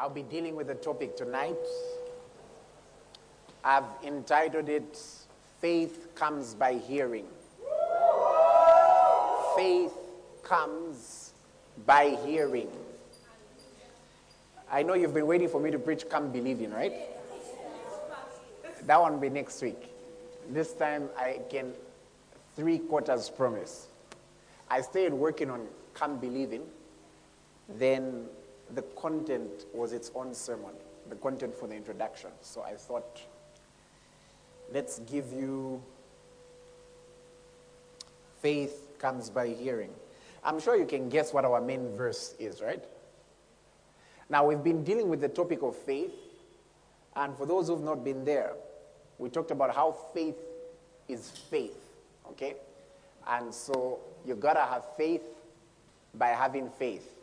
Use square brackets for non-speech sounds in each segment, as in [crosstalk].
I'll be dealing with the topic tonight. I've entitled it Faith Comes by Hearing. Faith comes by hearing. I know you've been waiting for me to preach Come Believing, right? That one will be next week. This time I can three quarters promise. I stayed working on Come Believing. Then the content was its own sermon, the content for the introduction. So I thought, let's give you faith comes by hearing. I'm sure you can guess what our main verse is, right? Now, we've been dealing with the topic of faith, and for those who've not been there, we talked about how faith is faith, okay? And so you gotta have faith by having faith.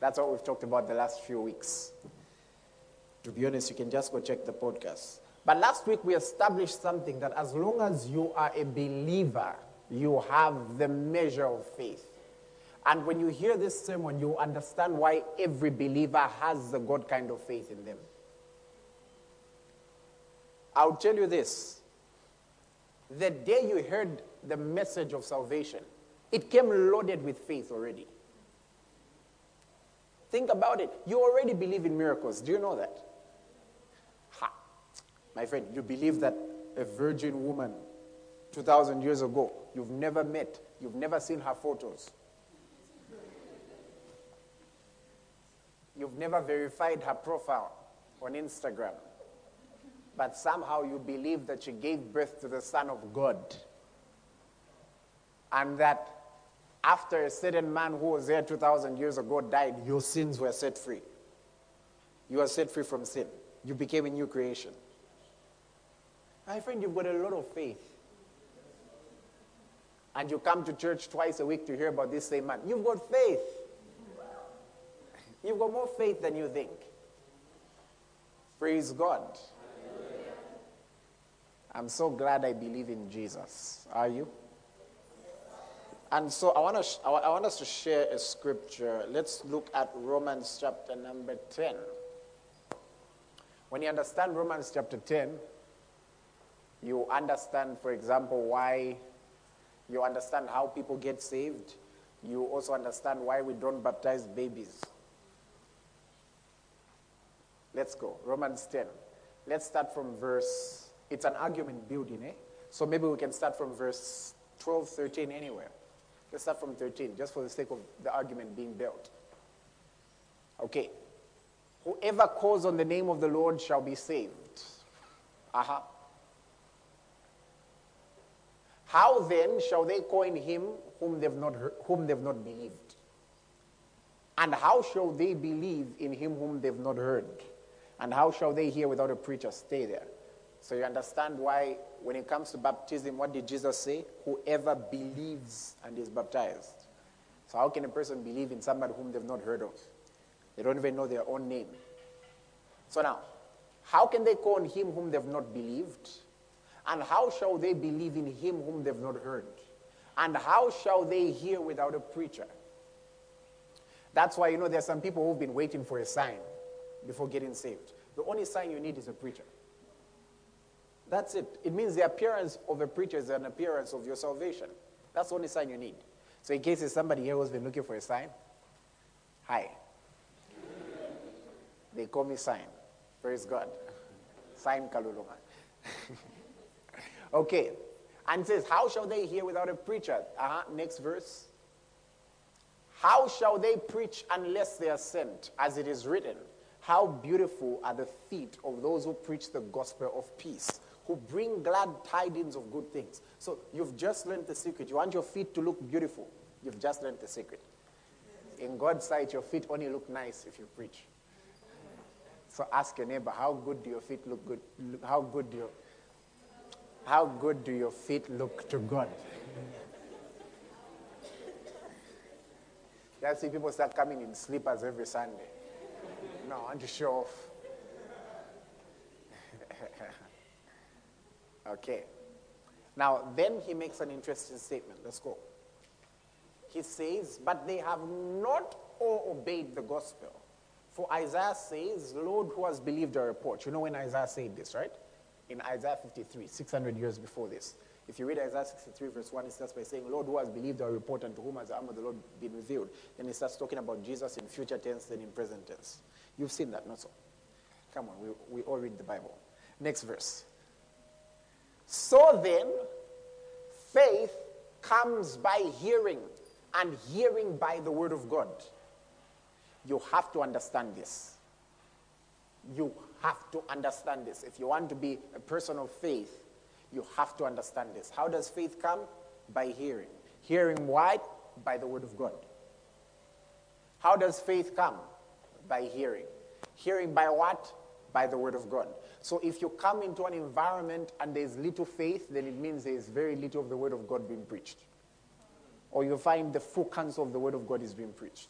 That's what we've talked about the last few weeks. To be honest, you can just go check the podcast. But last week we established something that as long as you are a believer, you have the measure of faith. And when you hear this sermon, you understand why every believer has the God kind of faith in them. I'll tell you this the day you heard the message of salvation, it came loaded with faith already. Think about it. You already believe in miracles. Do you know that? Ha. My friend, you believe that a virgin woman 2,000 years ago, you've never met, you've never seen her photos, you've never verified her profile on Instagram, but somehow you believe that she gave birth to the Son of God, and that after a certain man who was there 2,000 years ago died, your sins were set free. You are set free from sin. You became a new creation. My friend, you've got a lot of faith. And you come to church twice a week to hear about this same man. You've got faith. You've got more faith than you think. Praise God. I'm so glad I believe in Jesus. Are you? And so I want, to I want us to share a scripture. Let's look at Romans chapter number 10. When you understand Romans chapter 10, you understand, for example, why, you understand how people get saved. You also understand why we don't baptize babies. Let's go. Romans 10. Let's start from verse, it's an argument building, eh? So maybe we can start from verse 12, 13, anywhere. Let's start from 13, just for the sake of the argument being built. Okay. Whoever calls on the name of the Lord shall be saved. Aha. Uh-huh. How then shall they call in him whom they've not heard, whom they've not believed? And how shall they believe in him whom they've not heard? And how shall they hear without a preacher? Stay there. So you understand why, when it comes to baptism, what did Jesus say? Whoever believes and is baptized. So, how can a person believe in somebody whom they've not heard of? They don't even know their own name. So, now, how can they call on him whom they've not believed? And how shall they believe in him whom they've not heard? And how shall they hear without a preacher? That's why, you know, there's some people who've been waiting for a sign before getting saved. The only sign you need is a preacher. That's it. It means the appearance of a preacher is an appearance of your salvation. That's the only sign you need. So, in case there's somebody here who's been looking for a sign, hi. They call me sign. Praise God. Sign Kalulunga. [laughs] okay. And says, How shall they hear without a preacher? Uh-huh. Next verse. How shall they preach unless they are sent? As it is written, How beautiful are the feet of those who preach the gospel of peace who bring glad tidings of good things. So you've just learned the secret. You want your feet to look beautiful. You've just learned the secret. In God's sight, your feet only look nice if you preach. So ask your neighbor, how good do your feet look good? How good do your, how good do your feet look to God? You see people start coming in slippers every Sunday. No, I want to show off. Okay. Now, then he makes an interesting statement. Let's go. He says, But they have not all obeyed the gospel. For Isaiah says, Lord, who has believed our report? You know when Isaiah said this, right? In Isaiah 53, 600 years before this. If you read Isaiah 63, verse 1, it starts by saying, Lord, who has believed our report, and to whom has the arm of the Lord been revealed? Then it starts talking about Jesus in future tense, then in present tense. You've seen that, not so? Come on, we, we all read the Bible. Next verse. So then, faith comes by hearing, and hearing by the word of God. You have to understand this. You have to understand this. If you want to be a person of faith, you have to understand this. How does faith come? By hearing. Hearing why? By the word of God. How does faith come? By hearing. Hearing by what? By the word of God. So if you come into an environment and there's little faith, then it means there's very little of the word of God being preached. Or you find the full counsel of the word of God is being preached.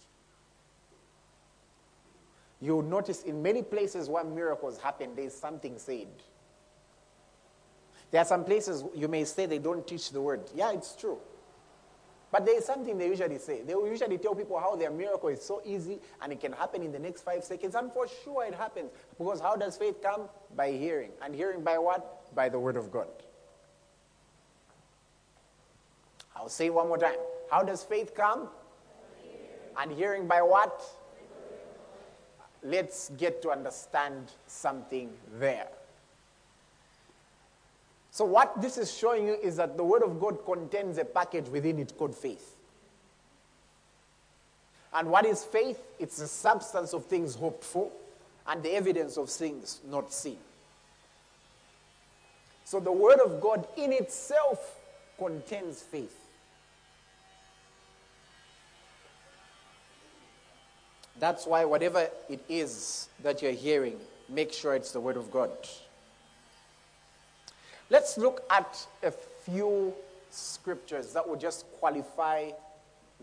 You'll notice in many places where miracles happen, there's something said. There are some places you may say they don't teach the word. Yeah, it's true. But there is something they usually say. They will usually tell people how their miracle is so easy and it can happen in the next five seconds. And for sure it happens. Because how does faith come? By hearing. And hearing by what? By the word of God. I'll say one more time. How does faith come? And hearing by what? Let's get to understand something there. So, what this is showing you is that the Word of God contains a package within it called faith. And what is faith? It's the substance of things hoped for and the evidence of things not seen. So, the Word of God in itself contains faith. That's why, whatever it is that you're hearing, make sure it's the Word of God. Let's look at a few scriptures that would just qualify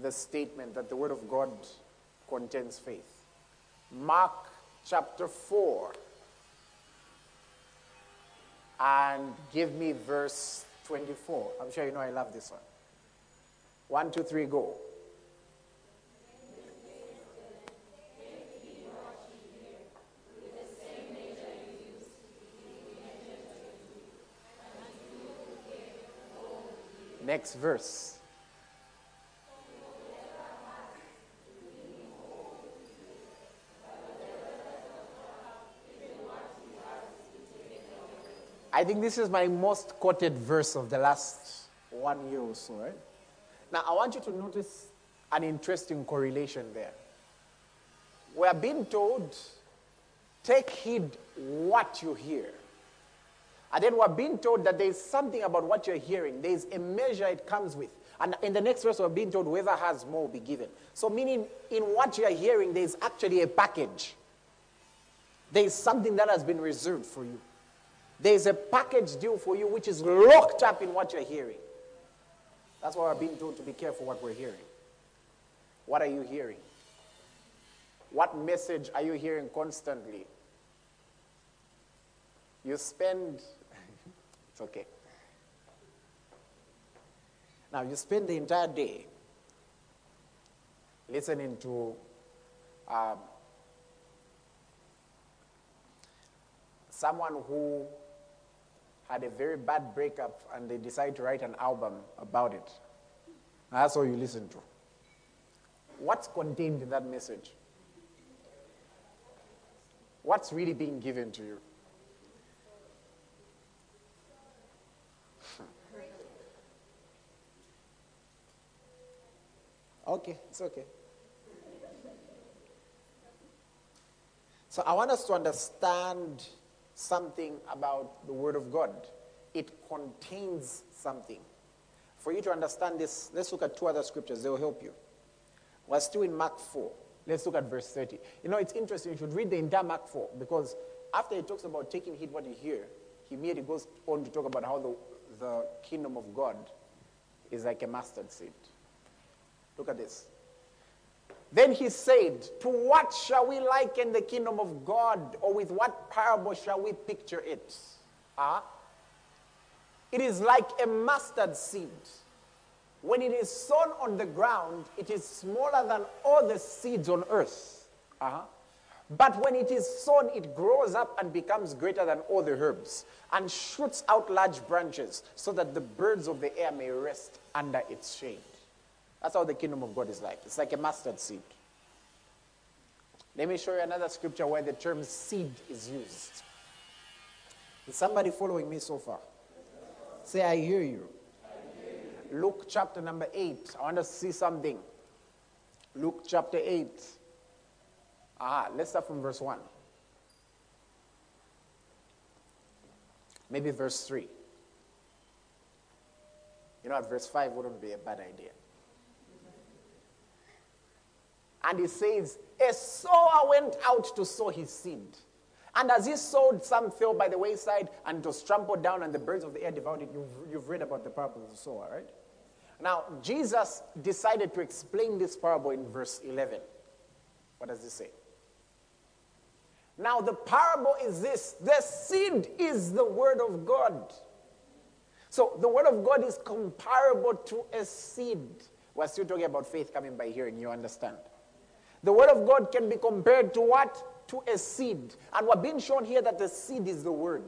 the statement that the Word of God contains faith. Mark chapter 4. And give me verse 24. I'm sure you know I love this one. One, two, three, go. Next verse. I think this is my most quoted verse of the last one year or so, right? Now, I want you to notice an interesting correlation there. We are being told, take heed what you hear. And then we're being told that there's something about what you're hearing. There's a measure it comes with. And in the next verse, we're being told whoever has more will be given. So, meaning in what you're hearing, there's actually a package. There's something that has been reserved for you. There's a package deal for you which is locked up in what you're hearing. That's why we're being told to be careful what we're hearing. What are you hearing? What message are you hearing constantly? You spend okay. Now, you spend the entire day listening to um, someone who had a very bad breakup and they decide to write an album about it. That's all you listen to. What's contained in that message? What's really being given to you? Okay, it's okay. So I want us to understand something about the Word of God. It contains something. For you to understand this, let's look at two other scriptures. They will help you. We're still in Mark 4. Let's look at verse 30. You know, it's interesting. You should read the entire Mark 4 because after he talks about taking heed what you hear, he immediately goes on to talk about how the, the kingdom of God is like a mustard seed. Look at this. Then he said, To what shall we liken the kingdom of God, or with what parable shall we picture it? Ah? It is like a mustard seed. When it is sown on the ground, it is smaller than all the seeds on earth. Uh-huh. But when it is sown, it grows up and becomes greater than all the herbs and shoots out large branches so that the birds of the air may rest under its shade. That's how the kingdom of God is like. It's like a mustard seed. Let me show you another scripture where the term seed is used. Is somebody following me so far? Say, I hear you. Luke chapter number 8. I want to see something. Luke chapter 8. Ah, let's start from verse 1. Maybe verse 3. You know? Verse 5 wouldn't be a bad idea. And he says, A sower went out to sow his seed. And as he sowed, some fell by the wayside and was trampled down, and the birds of the air devoured it. You've, you've read about the parable of the sower, right? Now, Jesus decided to explain this parable in verse 11. What does it say? Now, the parable is this the seed is the word of God. So, the word of God is comparable to a seed. We're still talking about faith coming by hearing, you understand? The word of God can be compared to what? To a seed. And we're being shown here that the seed is the word.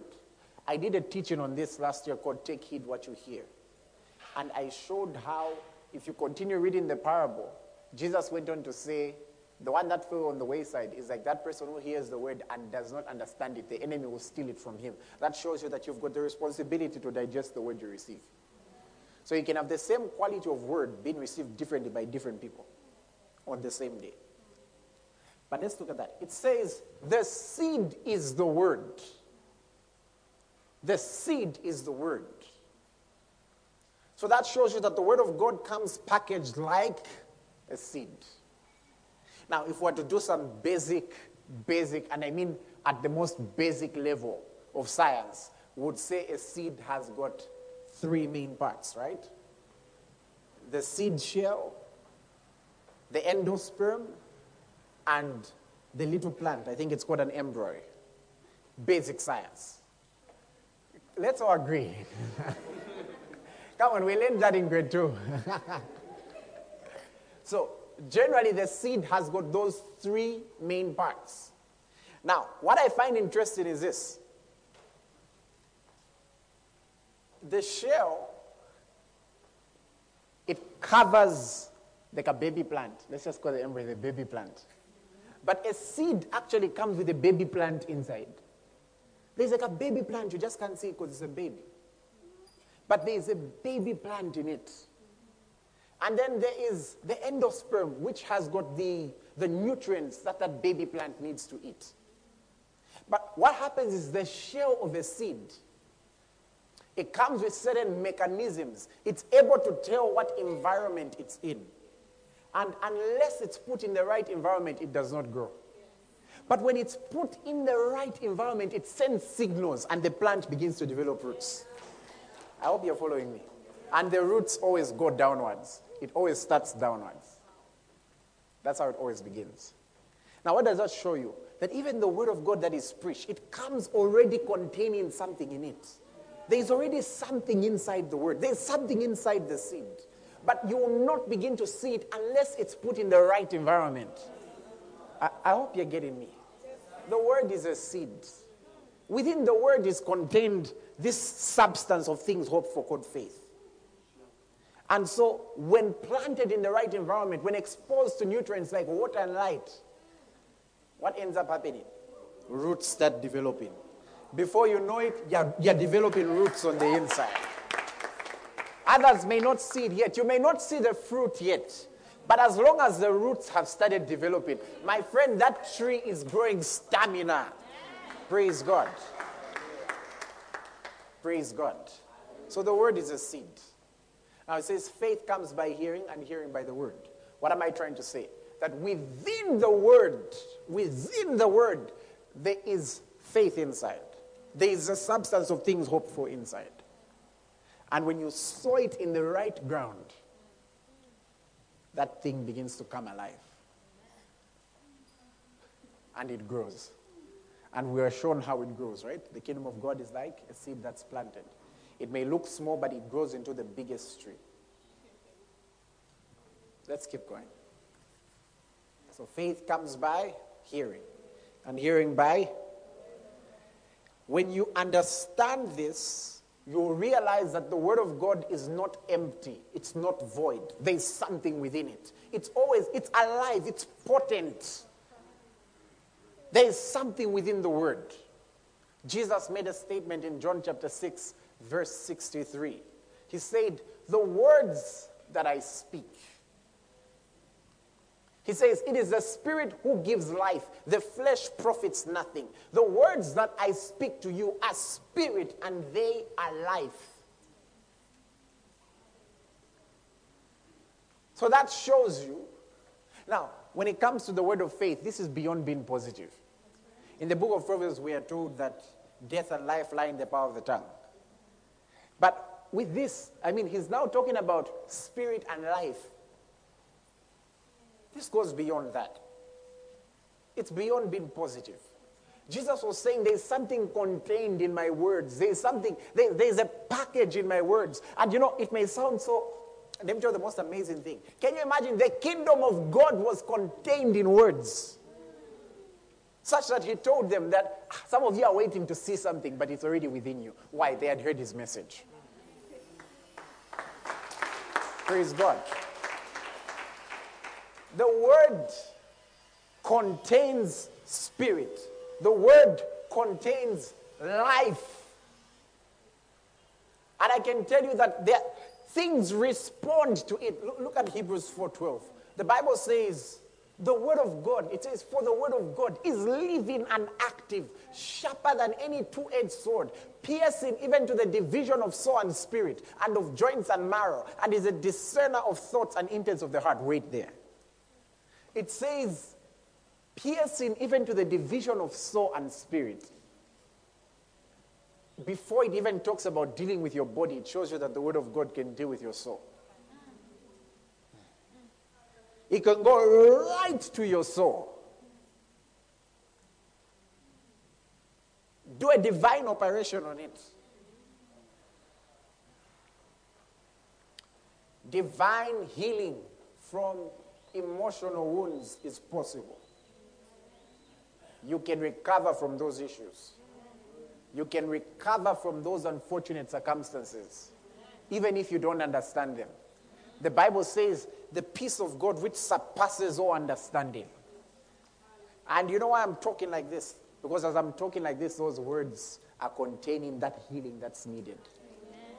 I did a teaching on this last year called Take Heed What You Hear. And I showed how, if you continue reading the parable, Jesus went on to say, the one that fell on the wayside is like that person who hears the word and does not understand it. The enemy will steal it from him. That shows you that you've got the responsibility to digest the word you receive. So you can have the same quality of word being received differently by different people on the same day. But let's look at that. It says, the seed is the word. The seed is the word. So that shows you that the word of God comes packaged like a seed. Now, if we were to do some basic, basic, and I mean at the most basic level of science, would say a seed has got three main parts, right? The seed shell, the endosperm, and the little plant. I think it's called an embryo. Basic science. Let's all agree. [laughs] Come on, we learned that in grade two. [laughs] so, generally, the seed has got those three main parts. Now, what I find interesting is this the shell, it covers like a baby plant. Let's just call the embryo the baby plant. But a seed actually comes with a baby plant inside. There's like a baby plant, you just can't see because it's a baby. But there is a baby plant in it. And then there is the endosperm, which has got the, the nutrients that that baby plant needs to eat. But what happens is the shell of a seed, it comes with certain mechanisms. It's able to tell what environment it's in. And unless it's put in the right environment, it does not grow. But when it's put in the right environment, it sends signals and the plant begins to develop roots. I hope you're following me. And the roots always go downwards, it always starts downwards. That's how it always begins. Now, what does that show you? That even the word of God that is preached, it comes already containing something in it. There's already something inside the word, there's something inside the seed. But you will not begin to see it unless it's put in the right environment. I, I hope you're getting me. The word is a seed. Within the word is contained this substance of things hoped for called faith. And so, when planted in the right environment, when exposed to nutrients like water and light, what ends up happening? Roots start developing. Before you know it, you're, you're developing roots on the inside. Others may not see it yet. You may not see the fruit yet. But as long as the roots have started developing, my friend, that tree is growing stamina. Praise God. Praise God. So the word is a seed. Now it says faith comes by hearing and hearing by the word. What am I trying to say? That within the word, within the word, there is faith inside. There is a substance of things hoped for inside. And when you sow it in the right ground, that thing begins to come alive. And it grows. And we are shown how it grows, right? The kingdom of God is like a seed that's planted. It may look small, but it grows into the biggest tree. Let's keep going. So faith comes by hearing. And hearing by? When you understand this, you realize that the Word of God is not empty, it's not void. There's something within it. It's always, it's alive, it's potent. There is something within the Word. Jesus made a statement in John chapter 6, verse 63. He said, The words that I speak, he says, It is the Spirit who gives life. The flesh profits nothing. The words that I speak to you are spirit and they are life. So that shows you. Now, when it comes to the word of faith, this is beyond being positive. In the book of Proverbs, we are told that death and life lie in the power of the tongue. But with this, I mean, he's now talking about spirit and life. This goes beyond that. It's beyond being positive. Jesus was saying there's something contained in my words. There's something, there, there's a package in my words. And you know, it may sound so, let me tell you the most amazing thing. Can you imagine the kingdom of God was contained in words? Such that he told them that ah, some of you are waiting to see something, but it's already within you. Why? They had heard his message. Praise God. The word contains spirit, the word contains life. And I can tell you that there, things respond to it. Look, look at Hebrews 4:12. The Bible says, the word of God, it says, for the word of God is living and active, sharper than any two-edged sword, piercing even to the division of soul and spirit, and of joints and marrow, and is a discerner of thoughts and intents of the heart. Wait there. It says, piercing even to the division of soul and spirit. Before it even talks about dealing with your body, it shows you that the Word of God can deal with your soul. It can go right to your soul. Do a divine operation on it. Divine healing from emotional wounds is possible. You can recover from those issues. You can recover from those unfortunate circumstances, even if you don't understand them. The Bible says, the peace of God which surpasses all understanding. And you know why I'm talking like this? Because as I'm talking like this, those words are containing that healing that's needed. Amen.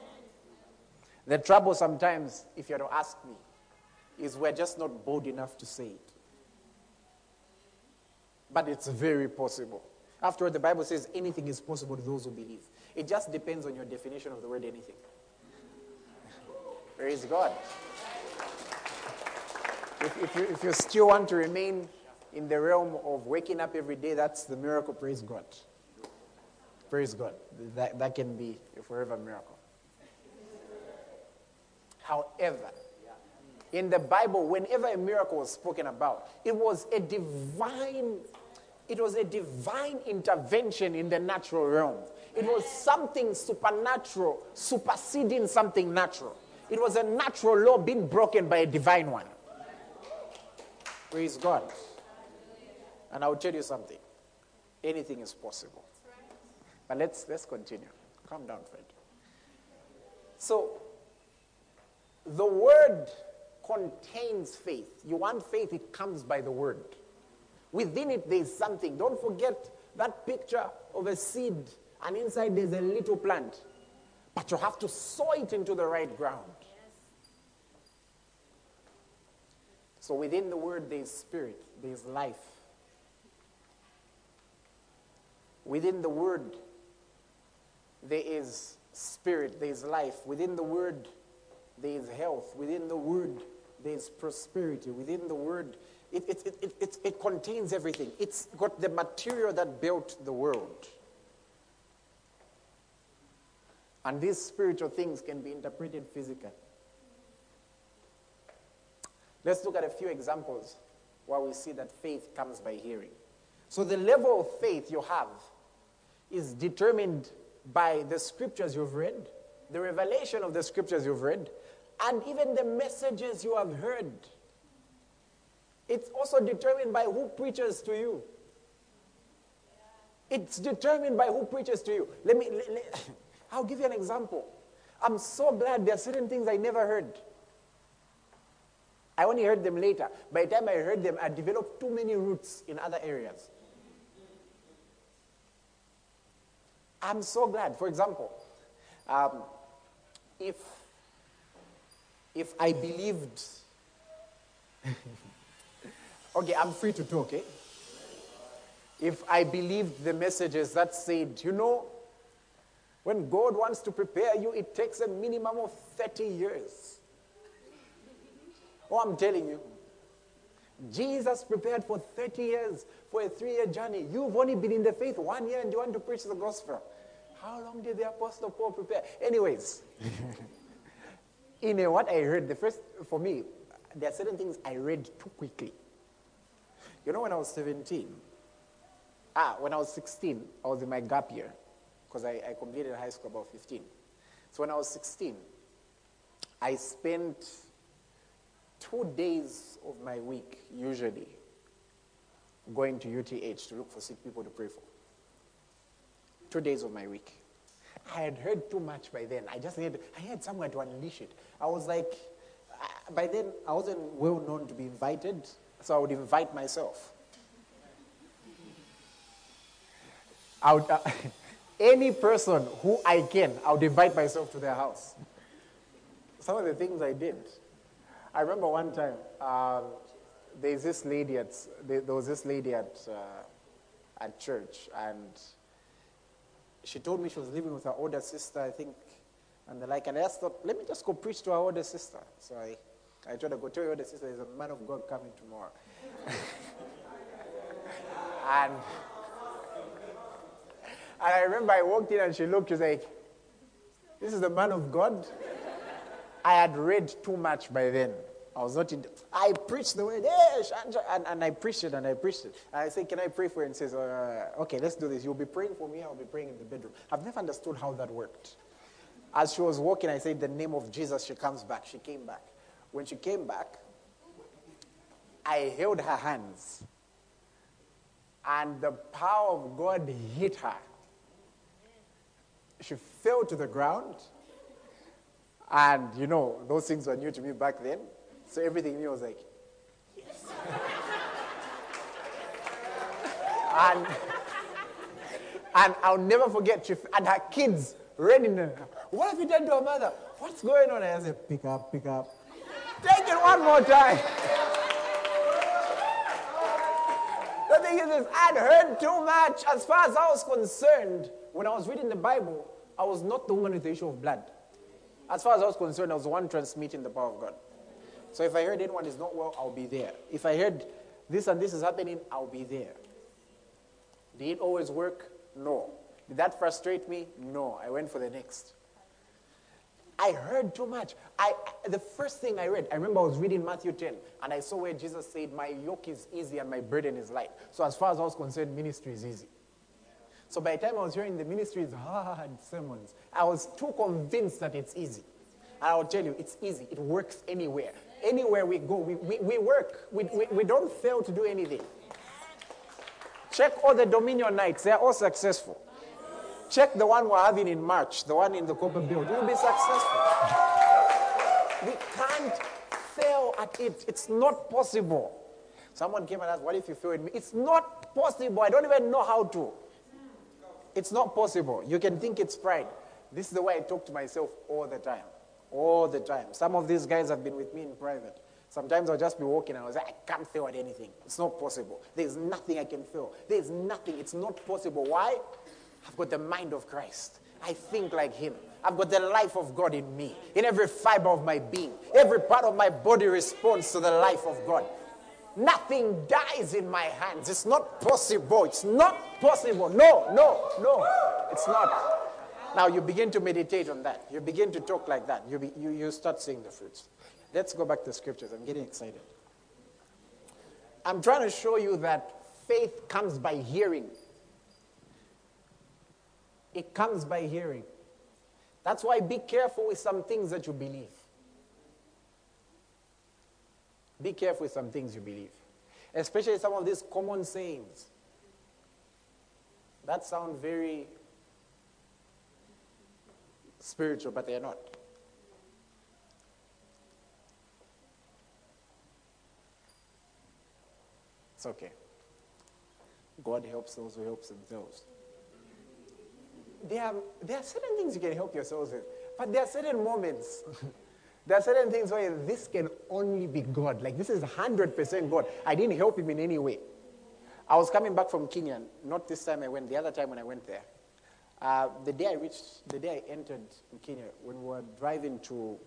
The trouble sometimes, if you are to ask me, is we're just not bold enough to say it. But it's very possible. After all, the Bible says anything is possible to those who believe. It just depends on your definition of the word anything. Praise God. If, if, you, if you still want to remain in the realm of waking up every day, that's the miracle. Praise God. Praise God. That, that can be a forever miracle. However, in the Bible, whenever a miracle was spoken about, it was a divine, it was a divine intervention in the natural realm. It was something supernatural superseding something natural. It was a natural law being broken by a divine one. Praise God. And I'll tell you something. Anything is possible. But let's let's continue. Calm down, Fred. So the word contains faith. You want faith, it comes by the word. Within it, there's something. Don't forget that picture of a seed, and inside there's a little plant. But you have to sow it into the right ground. So within the word, there's spirit, there's life. Within the word, there is spirit, there's life. Within the word, there is health. Within the word, there's prosperity. Within the word, it, it, it, it, it, contains everything. It's got the material that built the world. And these spiritual things can be interpreted physically. Let's look at a few examples where we see that faith comes by hearing. So, the level of faith you have is determined by the scriptures you've read, the revelation of the scriptures you've read, and even the messages you have heard. It's also determined by who preaches to you. It's determined by who preaches to you. Let me, let, let, [laughs] I'll give you an example. I'm so glad there are certain things I never heard. I only heard them later. By the time I heard them, I developed too many roots in other areas. I'm so glad. For example, um, if, if I believed, [laughs] okay, I'm free to talk, eh? If I believed the messages that said, you know, when God wants to prepare you, it takes a minimum of 30 years. Oh, I'm telling you. Jesus prepared for 30 years for a three year journey. You've only been in the faith one year and you want to preach the gospel. How long did the Apostle Paul prepare? Anyways, [laughs] in a, what I heard, the first, for me, there are certain things I read too quickly. You know, when I was 17, ah, when I was 16, I was in my gap year because I, I completed high school about 15. So when I was 16, I spent two days of my week, usually, going to UTH to look for sick people to pray for. Two days of my week. I had heard too much by then. I just needed, I had somewhere to unleash it. I was like, by then, I wasn't well known to be invited, so I would invite myself. I would, uh, [laughs] any person who I can, I would invite myself to their house. Some of the things I did. I remember one time, um, there's this lady at, there, was this lady at, uh, at church, and she told me she was living with her older sister, I think, and the like. And I just thought, let me just go preach to her older sister. So I, I told her, go tell your older sister there's a man of God coming tomorrow. [laughs] and, and I remember I walked in and she looked, she was like, this is the man of God. I had read too much by then. I was not in. The, I preached the word, hey, and, and I preached it and I preached it. I said, Can I pray for you? And says, uh, Okay, let's do this. You'll be praying for me, I'll be praying in the bedroom. I've never understood how that worked. As she was walking, I said, The name of Jesus, she comes back. She came back. When she came back, I held her hands, and the power of God hit her. She fell to the ground. And you know, those things were new to me back then. So everything new was like, yes. [laughs] and, and I'll never forget, she, and her kids ran in. What have you done to her mother? What's going on? And I said, pick up, pick up. Take it one more time. [laughs] the thing is, is, I'd heard too much. As far as I was concerned, when I was reading the Bible, I was not the woman with the issue of blood. As far as I was concerned, I was the one transmitting the power of God. So if I heard anyone is not well, I'll be there. If I heard this and this is happening, I'll be there. Did it always work? No. Did that frustrate me? No. I went for the next. I heard too much. I, the first thing I read, I remember I was reading Matthew 10, and I saw where Jesus said, My yoke is easy and my burden is light. So, as far as I was concerned, ministry is easy. So, by the time I was hearing the ministry is hard sermons, I was too convinced that it's easy. And I will tell you, it's easy. It works anywhere anywhere we go, we, we, we work. We, we, we don't fail to do anything. Check all the Dominion nights, they're all successful. Check the one we're having in March, the one in the Copperbelt. We'll be successful. We can't fail at it. It's not possible. Someone came and asked, What if you fail at me? It's not possible. I don't even know how to. It's not possible. You can think it's pride. This is the way I talk to myself all the time all the time. Some of these guys have been with me in private. Sometimes I'll just be walking and I was like, I can't fail at anything. It's not possible. There's nothing I can fail. There's nothing. It's not possible. Why? I've got the mind of Christ. I think like Him. I've got the life of God in me, in every fiber of my being. Every part of my body responds to the life of God. Nothing dies in my hands. It's not possible. It's not possible. No, no, no. It's not. Now you begin to meditate on that. You begin to talk like that. You, be, you, you start seeing the fruits. Let's go back to the scriptures. I'm getting excited. I'm trying to show you that faith comes by hearing. It comes by hearing. That's why be careful with some things that you believe. Be careful with some things you believe, especially some of these common sayings. That sound very spiritual, but they're not. It's okay. God helps those who help themselves. There are, there are certain things you can help yourselves with, but there are certain moments. [laughs] there are certain things where this can only be God. Like this is 100% God. I didn't help him in any way. I was coming back from Kenya, not this time I went, the other time when I went there. Uh, the day I reached, the day I entered Kenya, when we were driving to,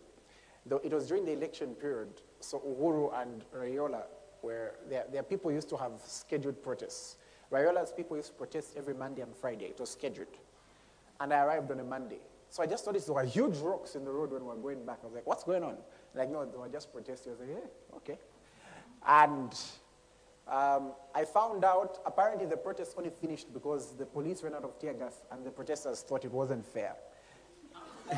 the, it was during the election period, so Uhuru and Raila were, their, their people used to have scheduled protests. Raila's people used to protest every Monday and Friday. It was scheduled. And I arrived on a Monday. So I just noticed there were huge rocks in the road when we were going back. I was like, what's going on? Like, no, they were just protesting. I was like, yeah, okay. And um, I found out apparently the protest only finished because the police ran out of tear gas and the protesters thought it wasn't fair. [laughs]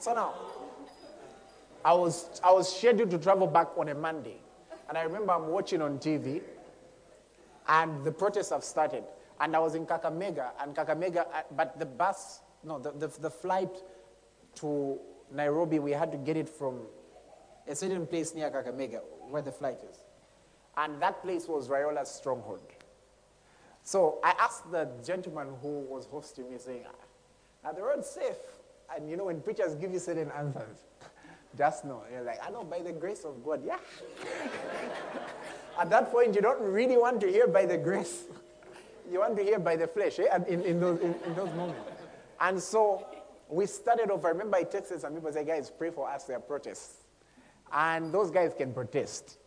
so now, I was, I was scheduled to travel back on a Monday. And I remember I'm watching on TV and the protests have started. And I was in Kakamega, and Kakamega, uh, but the bus, no, the, the, the flight to Nairobi, we had to get it from a certain place near Kakamega, where the flight is. And that place was Raila's stronghold. So I asked the gentleman who was hosting me, saying, Are the roads safe? And you know, when preachers give you certain answers, [laughs] just know. You're like, I know by the grace of God. Yeah. [laughs] At that point, you don't really want to hear by the grace. You want to hear by the flesh eh? in, in, those, in, in those moments. And so we started off. I remember I texted some people, say, guys, pray for us. There are protests. And those guys can protest.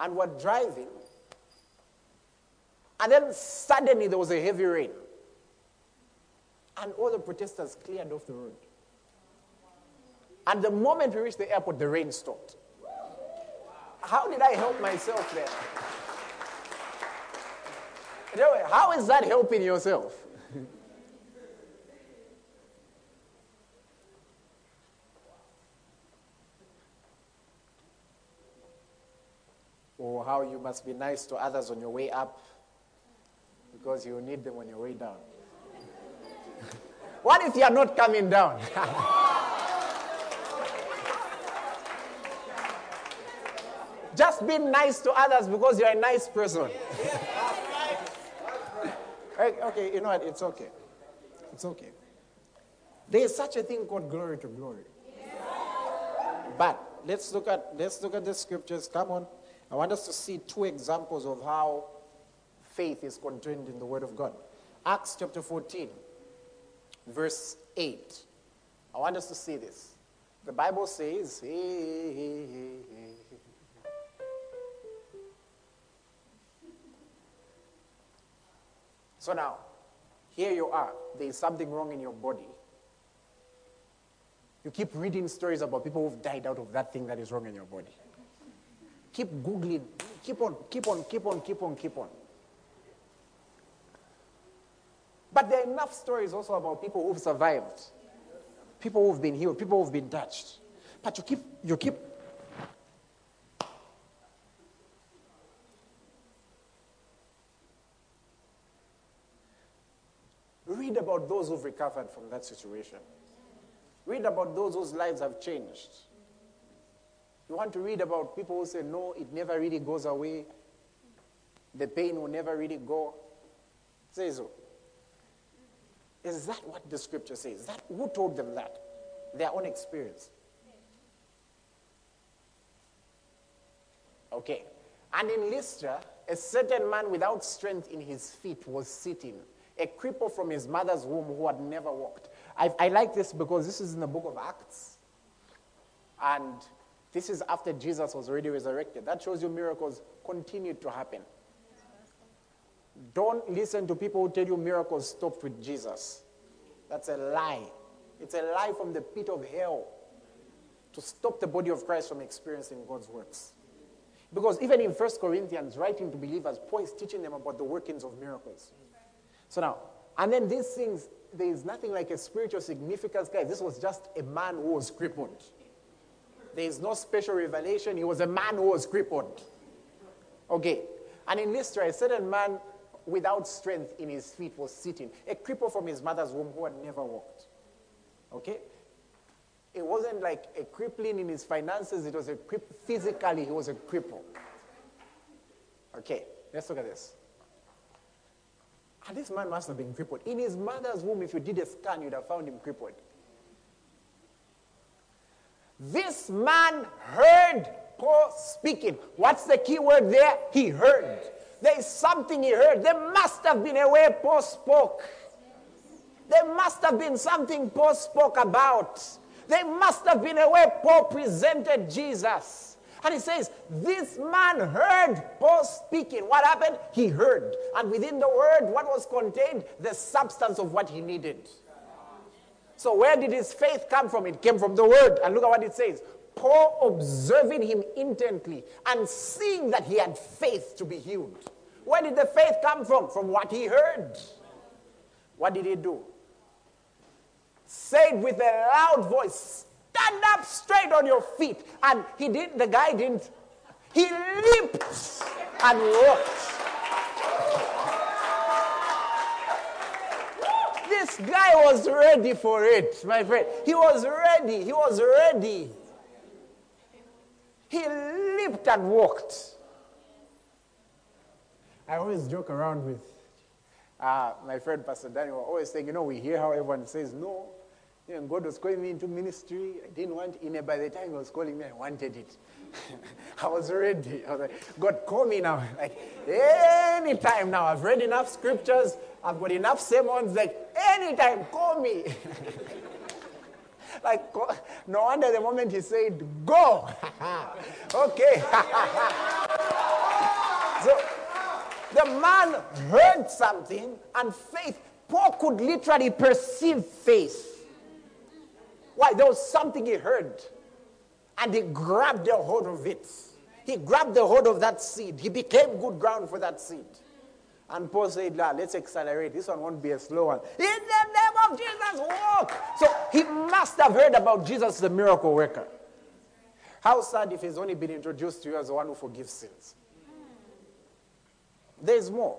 And we're driving. And then suddenly there was a heavy rain. And all the protesters cleared off the road. And the moment we reached the airport, the rain stopped. How did I help myself there? How is that helping yourself? Or how you must be nice to others on your way up because you need them on your way down. [laughs] what if you are not coming down? [laughs] Just be nice to others because you're a nice person. [laughs] okay, you know what? It's okay. It's okay. There is such a thing called glory to glory. But let's look at let's look at the scriptures. Come on. I want us to see two examples of how faith is contained in the Word of God. Acts chapter 14, verse 8. I want us to see this. The Bible says, hey, hey, hey, So now, here you are. There is something wrong in your body. You keep reading stories about people who've died out of that thing that is wrong in your body. Keep Googling. Keep on, keep on, keep on, keep on, keep on. But there are enough stories also about people who've survived, people who've been healed, people who've been touched. But you keep, you keep Read about those who've recovered from that situation. Read about those whose lives have changed. You want to read about people who say, no, it never really goes away. The pain will never really go. Say so. Is that what the scripture says? That, who told them that? Their own experience. Okay. And in Lystra, a certain man without strength in his feet was sitting a cripple from his mother's womb who had never walked. I, I like this because this is in the book of Acts. And this is after Jesus was already resurrected. That shows you miracles continued to happen. Don't listen to people who tell you miracles stopped with Jesus. That's a lie. It's a lie from the pit of hell to stop the body of Christ from experiencing God's works. Because even in 1 Corinthians, writing to believers, Paul is teaching them about the workings of miracles. So now, and then these things, there is nothing like a spiritual significance, guys. This was just a man who was crippled. There is no special revelation. He was a man who was crippled. Okay. And in Lystra, a certain man without strength in his feet was sitting, a cripple from his mother's womb who had never walked. Okay? It wasn't like a crippling in his finances, it was a cripple. Physically, he was a cripple. Okay, let's look at this. And this man must have been crippled. In his mother's womb, if you did a scan, you'd have found him crippled. This man heard Paul speaking. What's the key word there? He heard. There is something he heard. There must have been a way Paul spoke. There must have been something Paul spoke about. There must have been a way Paul presented Jesus. And he says, This man heard Paul speaking. What happened? He heard. And within the word, what was contained? The substance of what he needed. So, where did his faith come from? It came from the word. And look at what it says Paul observing him intently and seeing that he had faith to be healed. Where did the faith come from? From what he heard. What did he do? Said with a loud voice, Stand up straight on your feet. And he did, the guy didn't. He leaped and walked. This guy was ready for it, my friend. He was ready. He was ready. He leaped and walked. I always joke around with uh, my friend Pastor Daniel, always saying, you know, we hear how everyone says no. God was calling me into ministry. I didn't want in it. By the time He was calling me, I wanted it. [laughs] I was ready. I was like, God, call me now. [laughs] Like, anytime now. I've read enough scriptures. I've got enough sermons. Like, anytime, call me. [laughs] like, no wonder the moment He said, go. [laughs] okay. [laughs] so, the man heard something and faith. Paul could literally perceive faith. Why? There was something he heard. And he grabbed a hold of it. He grabbed the hold of that seed. He became good ground for that seed. And Paul said, nah, let's accelerate. This one won't be a slow one. In the name of Jesus, walk. So he must have heard about Jesus, the miracle worker. How sad if he's only been introduced to you as the one who forgives sins. There's more.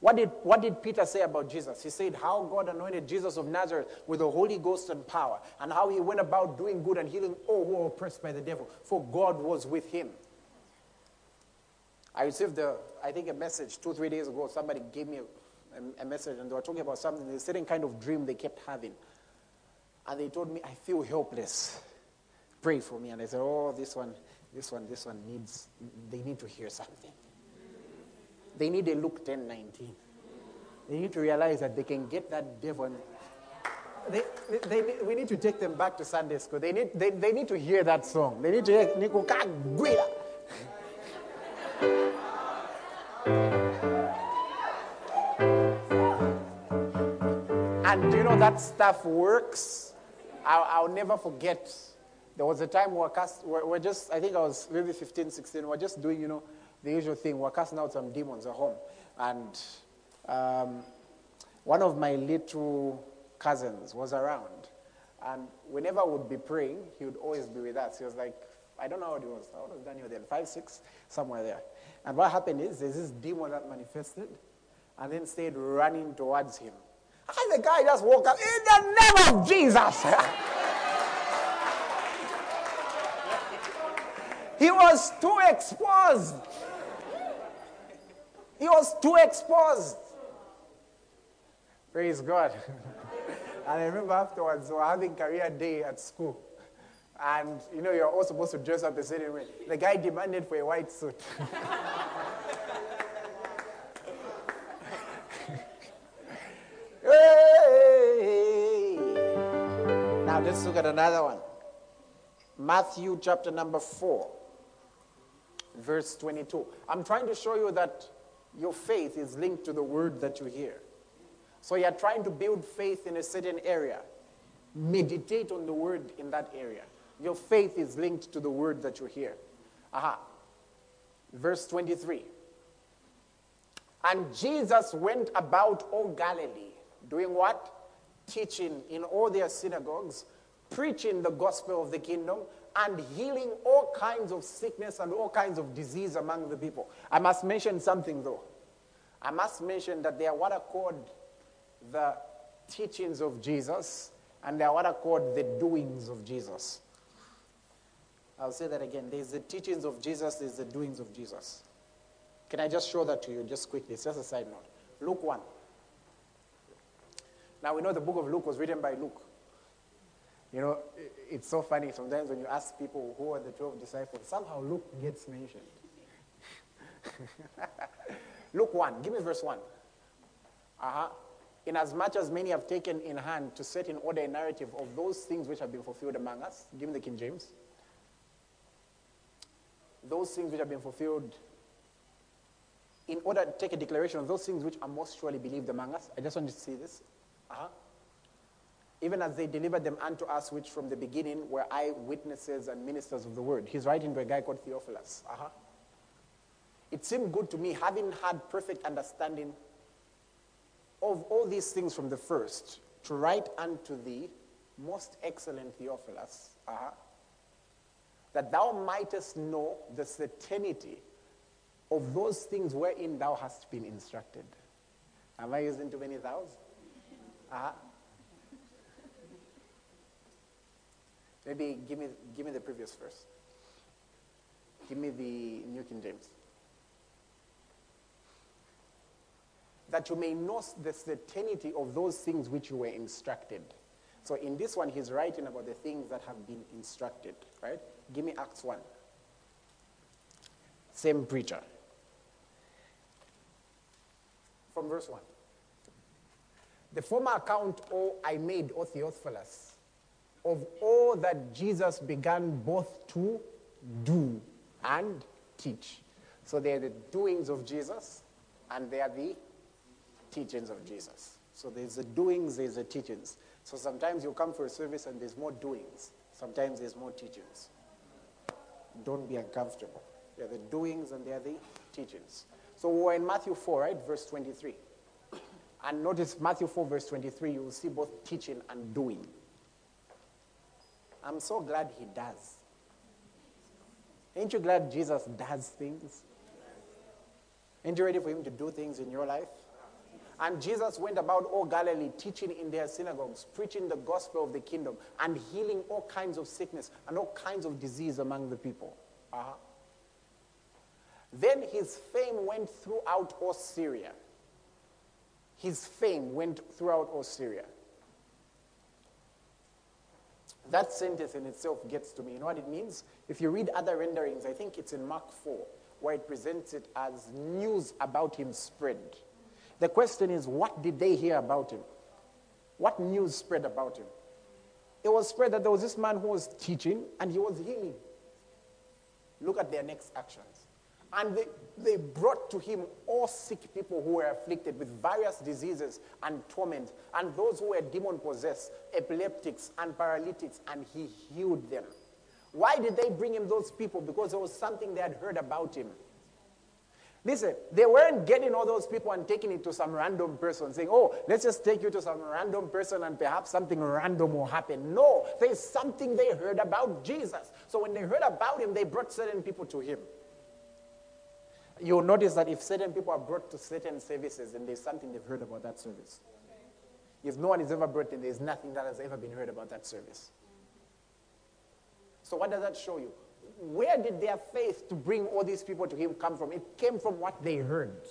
What did, what did Peter say about Jesus? He said how God anointed Jesus of Nazareth with the Holy Ghost and power, and how he went about doing good and healing all who were oppressed by the devil, for God was with him. I received, I think, a message two, three days ago. Somebody gave me a, a message, and they were talking about something, a certain kind of dream they kept having. And they told me, I feel helpless. Pray for me. And I said, Oh, this one, this one, this one needs, they need to hear something. They need a Luke 10 19. They need to realize that they can get that devil. They, they, they, we need to take them back to Sunday school. They need, they, they need to hear that song. They need to hear Kagwila. And you know that stuff works? I'll, I'll never forget. There was a time we were, cast, we're, we're just, I think I was maybe 15, 16, we we're just doing, you know, the usual thing. We're casting out some demons at home. And um, one of my little cousins was around. And whenever we would be praying, he would always be with us. He was like, I don't know how he was. How was Daniel then? Five, six, somewhere there. And what happened is there's this demon that manifested and then stayed running towards him. And the guy just woke up, in the name of Jesus. [laughs] he was too exposed. He was too exposed. Praise God. [laughs] and I remember afterwards, we were having career day at school. And you know, you're all supposed to dress up a certain way. The guy demanded for a white suit. [laughs] Now let's look at another one. Matthew chapter number 4, verse 22. I'm trying to show you that your faith is linked to the word that you hear. So you're trying to build faith in a certain area. Meditate on the word in that area. Your faith is linked to the word that you hear. Aha. Verse 23. And Jesus went about all Galilee, doing what? Teaching in all their synagogues, preaching the gospel of the kingdom, and healing all kinds of sickness and all kinds of disease among the people. I must mention something though. I must mention that they are what are called the teachings of Jesus and they are what are called the doings of Jesus. I'll say that again. There's the teachings of Jesus, there's the doings of Jesus. Can I just show that to you just quickly? It's just a side note. Luke 1. Now we know the book of Luke was written by Luke. You know, it's so funny sometimes when you ask people who are the 12 disciples, somehow Luke gets mentioned. [laughs] Luke 1, give me verse 1. Uh-huh. Inasmuch as many have taken in hand to set in order a narrative of those things which have been fulfilled among us. Give me the King James. Those things which have been fulfilled in order to take a declaration of those things which are most surely believed among us. I just want you to see this. Uh-huh. Even as they delivered them unto us, which from the beginning were eyewitnesses and ministers of the word. He's writing to a guy called Theophilus. Uh-huh. It seemed good to me, having had perfect understanding of all these things from the first, to write unto thee, most excellent Theophilus, uh-huh, that thou mightest know the certainty of those things wherein thou hast been instructed. Am I using too many thous? Uh-huh. Maybe give me, give me the previous verse. Give me the New King James. That you may know the certainty of those things which you were instructed. So in this one, he's writing about the things that have been instructed, right? Give me Acts 1. Same preacher. From verse 1. The former account, O I made, O Theophilus, of all that Jesus began both to do and teach. So they are the doings of Jesus and they are the teachings of Jesus. So there's the doings, there's the teachings. So sometimes you come for a service and there's more doings. Sometimes there's more teachings. Don't be uncomfortable. They're the doings and they're the teachings. So we're in Matthew 4, right? Verse 23. And notice Matthew 4, verse 23, you will see both teaching and doing. I'm so glad he does. Ain't you glad Jesus does things? Ain't you ready for him to do things in your life? And Jesus went about all Galilee, teaching in their synagogues, preaching the gospel of the kingdom, and healing all kinds of sickness and all kinds of disease among the people. Uh-huh. Then his fame went throughout all Syria. His fame went throughout all Syria. That sentence in itself gets to me. You know what it means? If you read other renderings, I think it's in Mark 4, where it presents it as news about him spread. The question is, what did they hear about him? What news spread about him? It was spread that there was this man who was teaching and he was healing. Look at their next actions. And they, they brought to him all sick people who were afflicted with various diseases and torment, and those who were demon possessed, epileptics, and paralytics, and he healed them. Why did they bring him those people? Because there was something they had heard about him. Listen, they weren't getting all those people and taking it to some random person, saying, Oh, let's just take you to some random person and perhaps something random will happen. No, there's something they heard about Jesus. So when they heard about him, they brought certain people to him. You'll notice that if certain people are brought to certain services, then there's something they've heard about that service. If no one is ever brought in, there's nothing that has ever been heard about that service. So, what does that show you? where did their faith to bring all these people to him come from? It came from what they heard.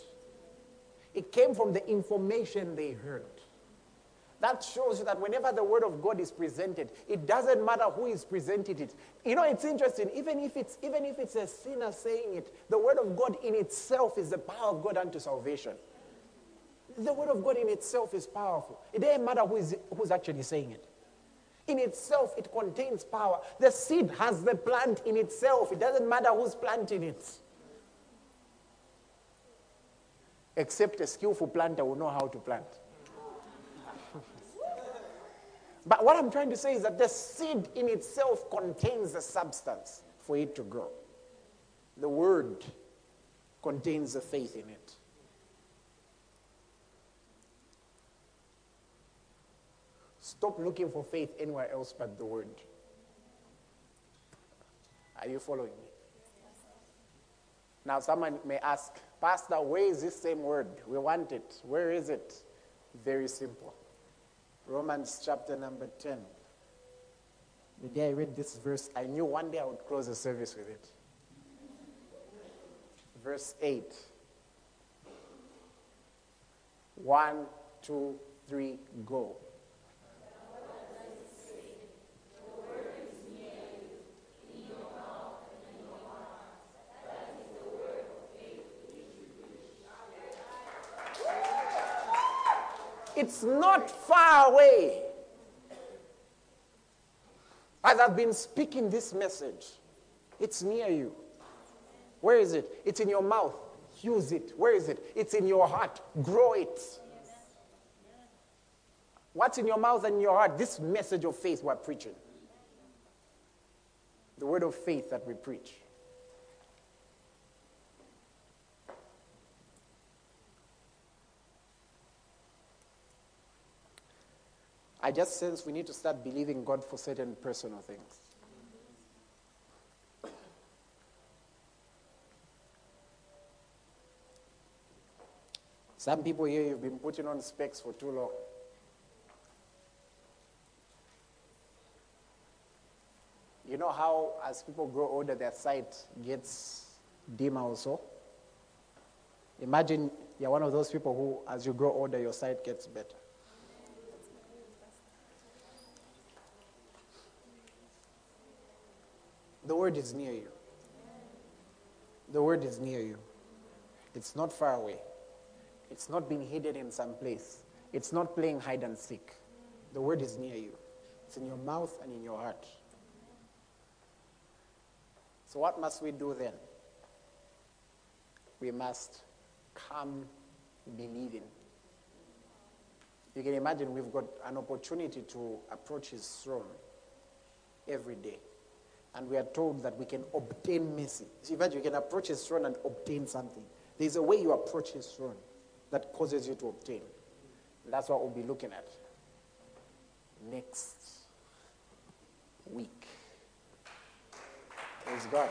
It came from the information they heard. That shows you that whenever the word of God is presented, it doesn't matter who is presenting it. You know, it's interesting. Even if it's even if it's a sinner saying it, the word of God in itself is the power of God unto salvation. The word of God in itself is powerful. It doesn't matter who is, who's actually saying it. In itself, it contains power. The seed has the plant in itself. It doesn't matter who's planting it. Except a skillful planter will know how to plant. But what I'm trying to say is that the seed in itself contains the substance for it to grow. The word contains the faith in it. Stop looking for faith anywhere else but the Word. Are you following me? Now, someone may ask, Pastor, where is this same word? We want it. Where is it? Very simple. Romans chapter number 10. The day I read this verse, I knew one day I would close the service with it. Verse 8. One, two, three, go. It's not far away. As I've been speaking this message, it's near you. Where is it? It's in your mouth. Use it. Where is it? It's in your heart. Grow it. What's in your mouth and your heart? This message of faith we're preaching. The word of faith that we preach. I just sense we need to start believing God for certain personal things. Some people here, you've been putting on specs for too long. You know how, as people grow older, their sight gets dimmer also? Imagine you're one of those people who, as you grow older, your sight gets better. The word is near you. The word is near you. It's not far away. It's not being hidden in some place. It's not playing hide and seek. The word is near you. It's in your mouth and in your heart. So, what must we do then? We must come believing. You can imagine we've got an opportunity to approach His throne every day and we are told that we can obtain mercy. See, imagine you can approach his throne and obtain something. There's a way you approach his throne that causes you to obtain. That's what we'll be looking at next week. Praise God.